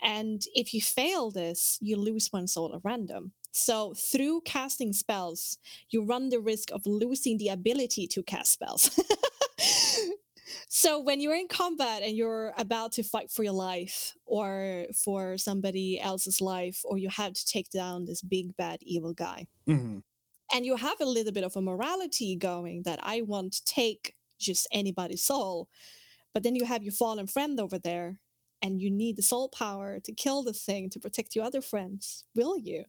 And if you fail this, you lose one soul at random. So, through casting spells, you run the risk of losing the ability to cast spells. so, when you're in combat and you're about to fight for your life or for somebody else's life, or you have to take down this big, bad, evil guy, mm-hmm. and you have a little bit of a morality going that I want to take just anybody's soul, but then you have your fallen friend over there and you need the soul power to kill the thing to protect your other friends, will you?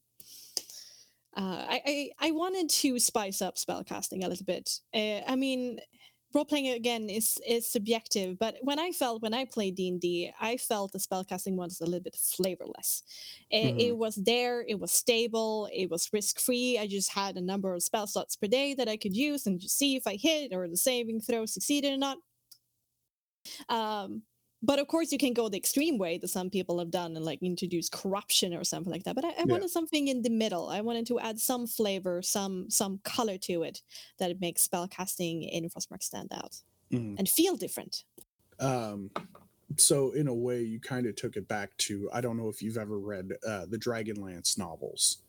Uh, I, I, I wanted to spice up spellcasting a little bit. Uh, I mean, role playing again is is subjective, but when I felt when I played D and I felt the spellcasting was a little bit flavorless. It, mm-hmm. it was there, it was stable, it was risk free. I just had a number of spell slots per day that I could use and just see if I hit or the saving throw succeeded or not. Um, but of course you can go the extreme way that some people have done and like introduce corruption or something like that but i, I yeah. wanted something in the middle i wanted to add some flavor some some color to it that it makes spellcasting in frostmark stand out mm. and feel different um so in a way you kind of took it back to i don't know if you've ever read uh, the dragonlance novels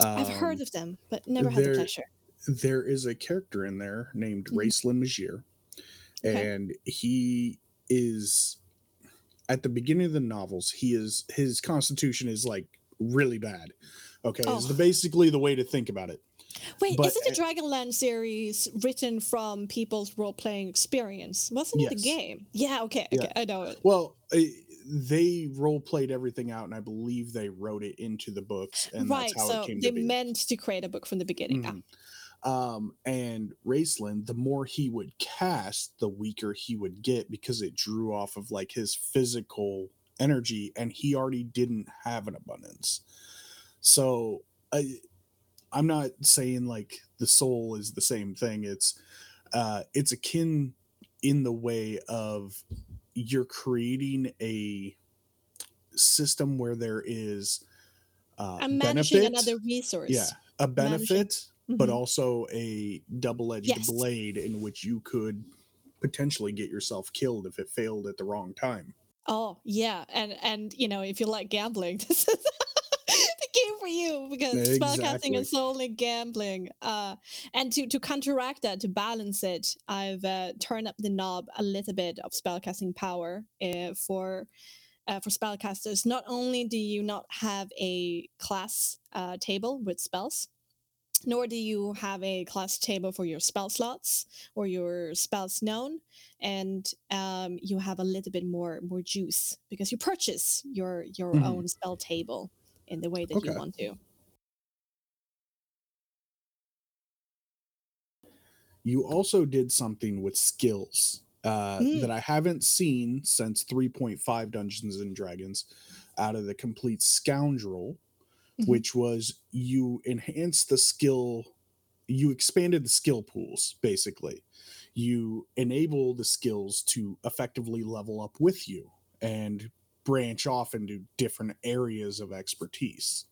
um, i've heard um, of them but never had the pleasure there is a character in there named mm-hmm. Raistlin Majere, okay. and he is at the beginning of the novels, he is his constitution is like really bad. Okay, Oh. is the basically the way to think about it. Wait, But, isn't the Dragonlance series written from people's role playing experience? Wasn't it the game? Yeah, okay, Yeah. okay, I know it. Well, eh, they role played everything out, and I believe they wrote it into the books, and right, that's how so it came they to be. meant to create a book from the beginning. Ah, Mhm. Um, and Raistlin, the more he would cast, the weaker he would get because it drew off of like his physical energy, and he already didn't have an abundance. So I, I'm not saying like the soul is the same thing. It's uh, it's akin in the way of you're creating a system where there is uh, I'm managing benefit, another resource. yeah, a managing- benefit, but also a double-edged Yes. blade in which you could potentially get yourself killed if it failed at the wrong time. Oh yeah, and and you know if you like gambling, this is the game for you because spellcasting is only gambling. Uh, and to to counteract that, to balance it, I've uh, turned up the knob a little bit of spellcasting power uh, for. Uh, for spellcasters, not only do you not have a class uh, table with spells, nor do you have a class table for your spell slots or your spells known and um, you have a little bit more more juice because you purchase your your Mhm. own spell table in the way that you want to You also did something with skills uh, Mm. that I haven't seen since 3.5 Dungeons and Dragons out of the complete scoundrel, Mhm. which was you enhance the skill, you expanded the skill pools, basically. You enable the skills to effectively level up with you and branch off into different areas of expertise.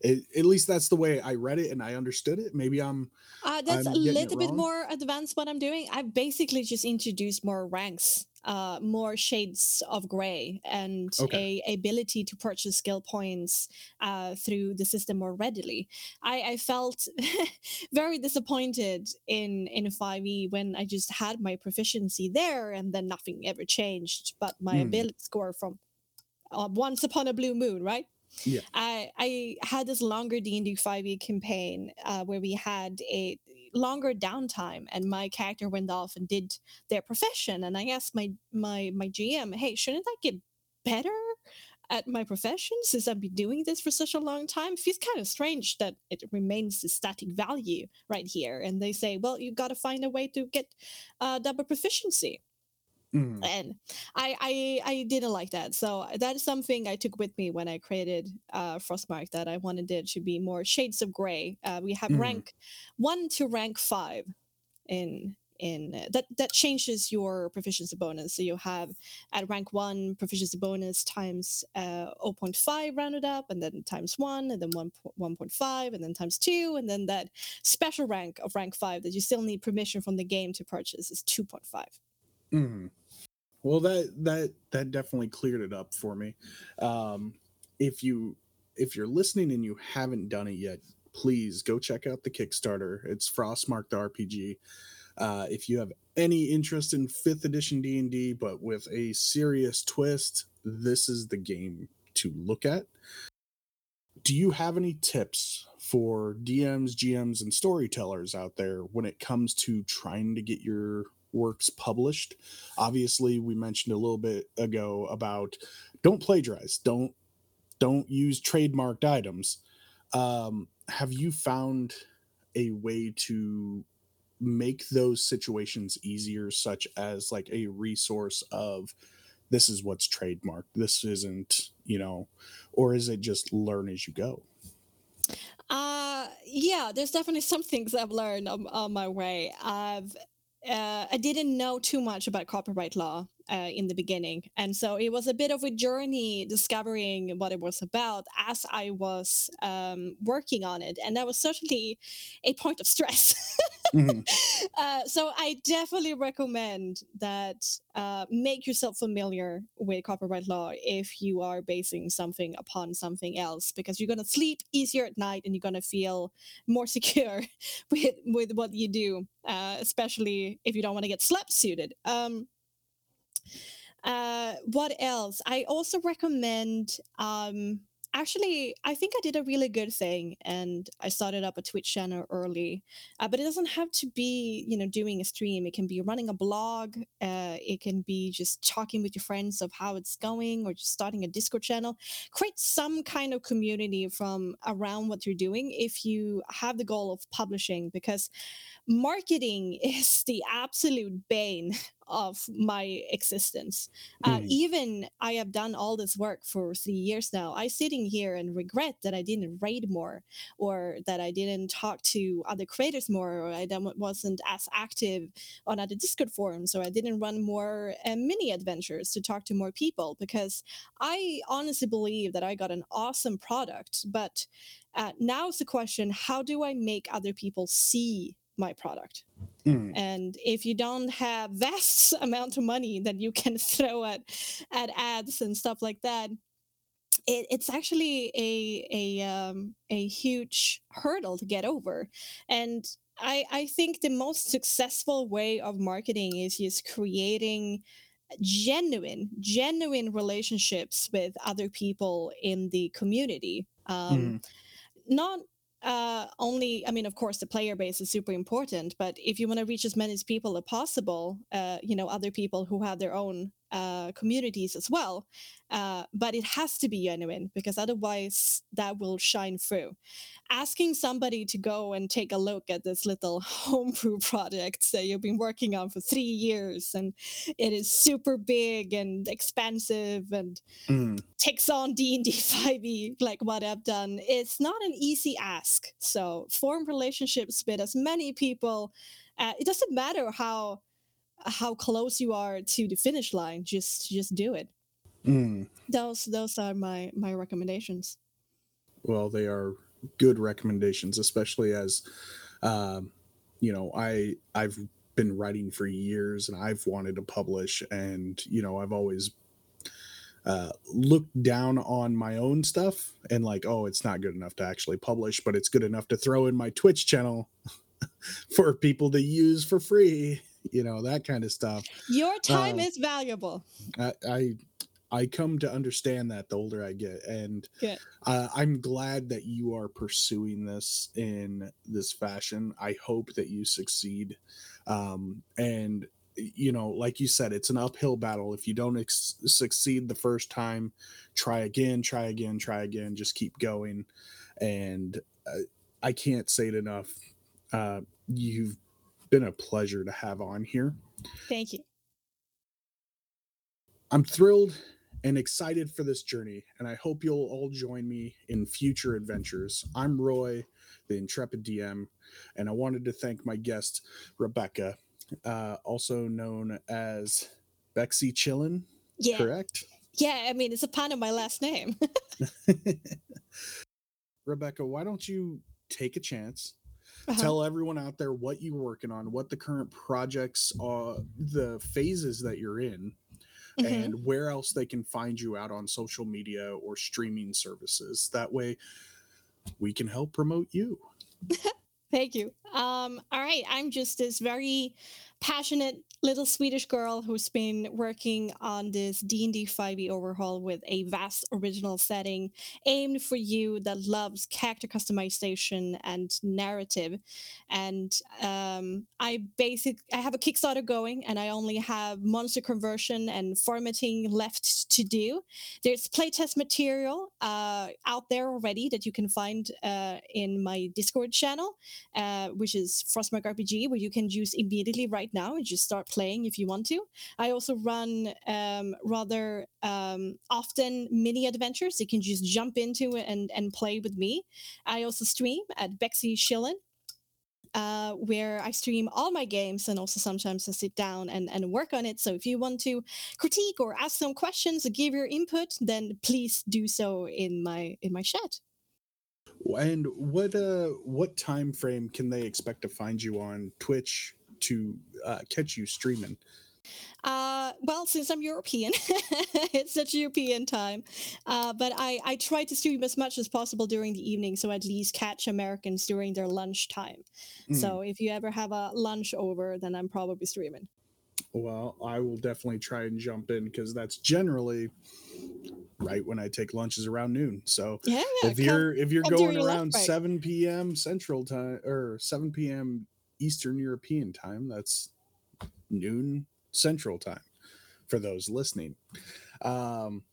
It, at least that's the way I read it and I understood it. Maybe I'm uh, that's I'm a little bit more advanced what i'm doing i've basically just introduced more ranks uh, more shades of gray and Okay. a ability to purchase skill points uh, through the system more readily. I, I felt very disappointed in in 5e when I just had my proficiency there and then nothing ever changed but my Hmm. ability score from uh, Once Upon a Blue Moon, right? Yeah. I I had this longer D and D 5e campaign uh, where we had a longer downtime and my character went off and did their profession and I asked my my my GM, hey, shouldn't I get better at my profession since I've been doing this for such a long time? it Feels kind of strange that it remains the static value right here. And they say, well, you got to find a way to get uh, double proficiency mm, and I, I I didn't like that. So that is something I took with me when I created uh, Frostmark. That I wanted it to be more shades of gray. Uh, we have Mhm. rank one to rank five in in uh, that that changes your proficiency bonus. So you have at rank one proficiency bonus times uh, 0.5 rounded up, and then times one, and then one 1.5, and then times two, and then that special rank of rank five that you still need permission from the game to purchase is 2.5. mm. Well, that that that definitely cleared it up for me. Um, if you if you're listening and you haven't done it yet, please go check out the Kickstarter. It's Frostmark the RPG. Uh, if you have any interest in fifth edition D and D, but with a serious twist, this is the game to look at. Do you have any tips for DMs, GMs, and storytellers out there when it comes to trying to get your works published? Obviously, we mentioned a little bit ago about don't plagiarize, don't don't use trademarked items. Um, have you found a way to make those situations easier, such as like a resource of this is what's trademarked, this isn't, you know, or is it just learn as you go? Uh, yeah, there's definitely some things I've learned on, on my way. I've uh, I didn't know too much about copyright law uh, in the beginning, and so it was a bit of a journey discovering what it was about as I was um, working on it, and that was certainly a point of stress. Mhm. uh, so I definitely recommend that uh, make yourself familiar with copyright law if you are basing something upon something else, because you're gonna sleep easier at night and you're gonna feel more secure with with what you do, uh, especially if you don't want to get slap suited. Um, uh, what else? I also recommend um, actually, I think I did a really good thing, and I started up a Twitch channel early. Uh, but it doesn't have to be, you know, doing a stream. It can be running a blog. Uh, it can be just talking with your friends of how it's going, or just starting a Discord channel. Create some kind of community from around what you're doing if you have the goal of publishing, because marketing is the absolute bane of my existence. Uh, Mm. even I have done all this work for three years now. I sitting here and regret that I didn't raid more, or that I didn't talk to other creators more, or I wasn't as active on other Discord forums, or I didn't run more uh, mini adventures to talk to more people. Because I honestly believe that I got an awesome product, but uh, now's the question: How do I make other people see my product? Mm. and if you don't have vast amount of money that you can throw at at ads and stuff like that it, it's actually a a um, a huge hurdle to get over and I, I think the most successful way of marketing is just creating genuine genuine relationships with other people in the community um, Mhm. not uh, only i mean of course the player base is super important but if you want to reach as many people as possible uh, you know other people who have their own uh, communities as well uh, but it has to be genuine because otherwise that will shine through asking somebody to go and take a look at this little homebrew project that you've been working on for three years and it is super big and expensive and Mm. takes on D&D 5e E, like what I've done, it's not an easy ask. So form relationships with as many people. Uh, it doesn't matter how how close you are to the finish line. Just just do it. Mm. Those those are my my recommendations. well they are good recommendations especially as um, you know i i've been writing for years and i've wanted to publish and you know i've always uh, looked down on my own stuff and like oh it's not good enough to actually publish but it's good enough to throw in my twitch channel for people to use for free you know that kind of stuff Your time Um, is valuable. I, I I come to understand that the older I get, and Good. uh, I'm glad that you are pursuing this in this fashion. I hope that you succeed, um, and you know, like you said, it's an uphill battle. If you don't ex- succeed the first time, try again, try again, try again. Just keep going, and uh, I can't say it enough. Uh, you've been a pleasure to have on here. Thank you. I'm thrilled and excited for this journey, and I hope you'll all join me in future adventures. I'm Roy, the Intrepid DM, and I wanted to thank my guest, Rebecca, uh, also known as Bexxy Chillin, Yeah. correct? Yeah, I mean it's a pun of my last name. Rebecca, why don't you take a chance? Uh-huh. Tell everyone out there what you're working on, what the current projects are, the phases that you're in, Mhm. and where else they can find you out on social media or streaming services. That way we can help promote you. Thank you. Um, all right, I'm just this very passionate little Swedish girl who's been working on this D&D 5e overhaul with a vast original setting aimed for you that loves character customization and narrative. And um, I basic I have a Kickstarter going, and I only have monster conversion and formatting left to do. There's playtest material uh, out there already that you can find uh, in my Discord channel uh, which is Frostmark RPG, where you can use immediately right now and just start playing if you want to. I also run um, rather um, often mini adventures. You can just jump into it and, and play with me. I also stream at Bexxy Chillin. Uh, where I stream all my games and also sometimes I sit down and, and work on it. So if you want to critique or ask some questions or give your input, then please do so in my in my chat. And what uh what time frame can they expect to find you on Twitch to uh, catch you streaming? Uh, well, since I'm European, it's such European time. Uh, but I, I try to stream as much as possible during the evening, so at least catch Americans during their lunch time. Mm. So if you ever have a lunch over, then I'm probably streaming. Well, I will definitely try and jump in because that's generally right when I take lunches around noon. So Yeah, if come- you're if you're going around break. 7 p.m. Central time or 7 p.m. Eastern European time, that's noon Central time for those listening. Um,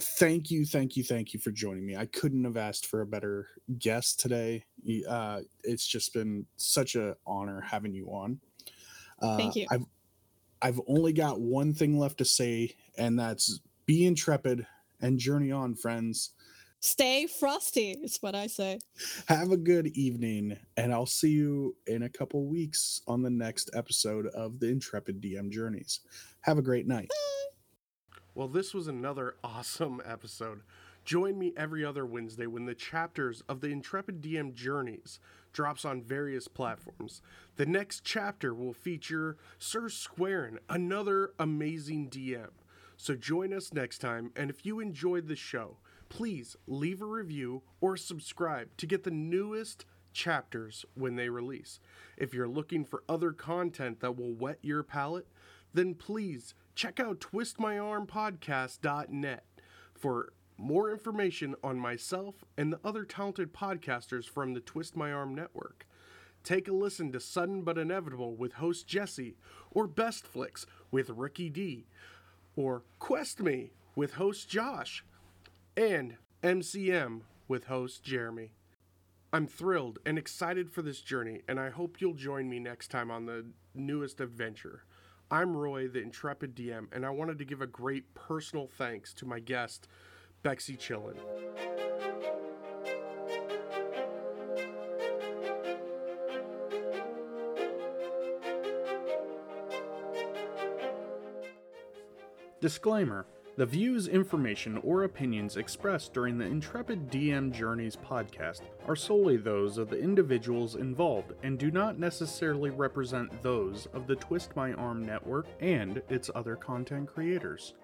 thank you, thank you, thank you for joining me. I couldn't have asked for a better guest today. Uh, it's just been such a honor having you on. Uh, Thank you. I've I've only got one thing left to say, and that's be intrepid and journey on, friends. Stay frosty is what I say. Have a good evening, and I'll see you in a couple weeks on the next episode of the Intrepid DM Journeys. Have a great night. Well, this was another awesome episode. Join me every other Wednesday when the chapters of the Intrepid DM Journeys drops on various platforms. The next chapter will feature Sir Squarin, another amazing DM. So join us next time, and if you enjoyed the show, please leave a review or subscribe to get the newest chapters when they release. If you're looking for other content that will whet your palate, then please check out twistmyarmpodcast.net for more information on myself and the other talented podcasters from the Twist My Arm network. Take a listen to Sudden But Inevitable with host Jesse, or Best Flicks with Ricky D, or Quest Me with host Josh, and MCM with host Jeremy. I'm thrilled and excited for this journey, and I hope you'll join me next time on the newest adventure. I'm Roy, the Intrepid DM, and I wanted to give a great personal thanks to my guest, Bexxy Chillin. Disclaimer The views, information, or opinions expressed during the Intrepid DM Journeys podcast are solely those of the individuals involved and do not necessarily represent those of the Twist My Arm network and its other content creators.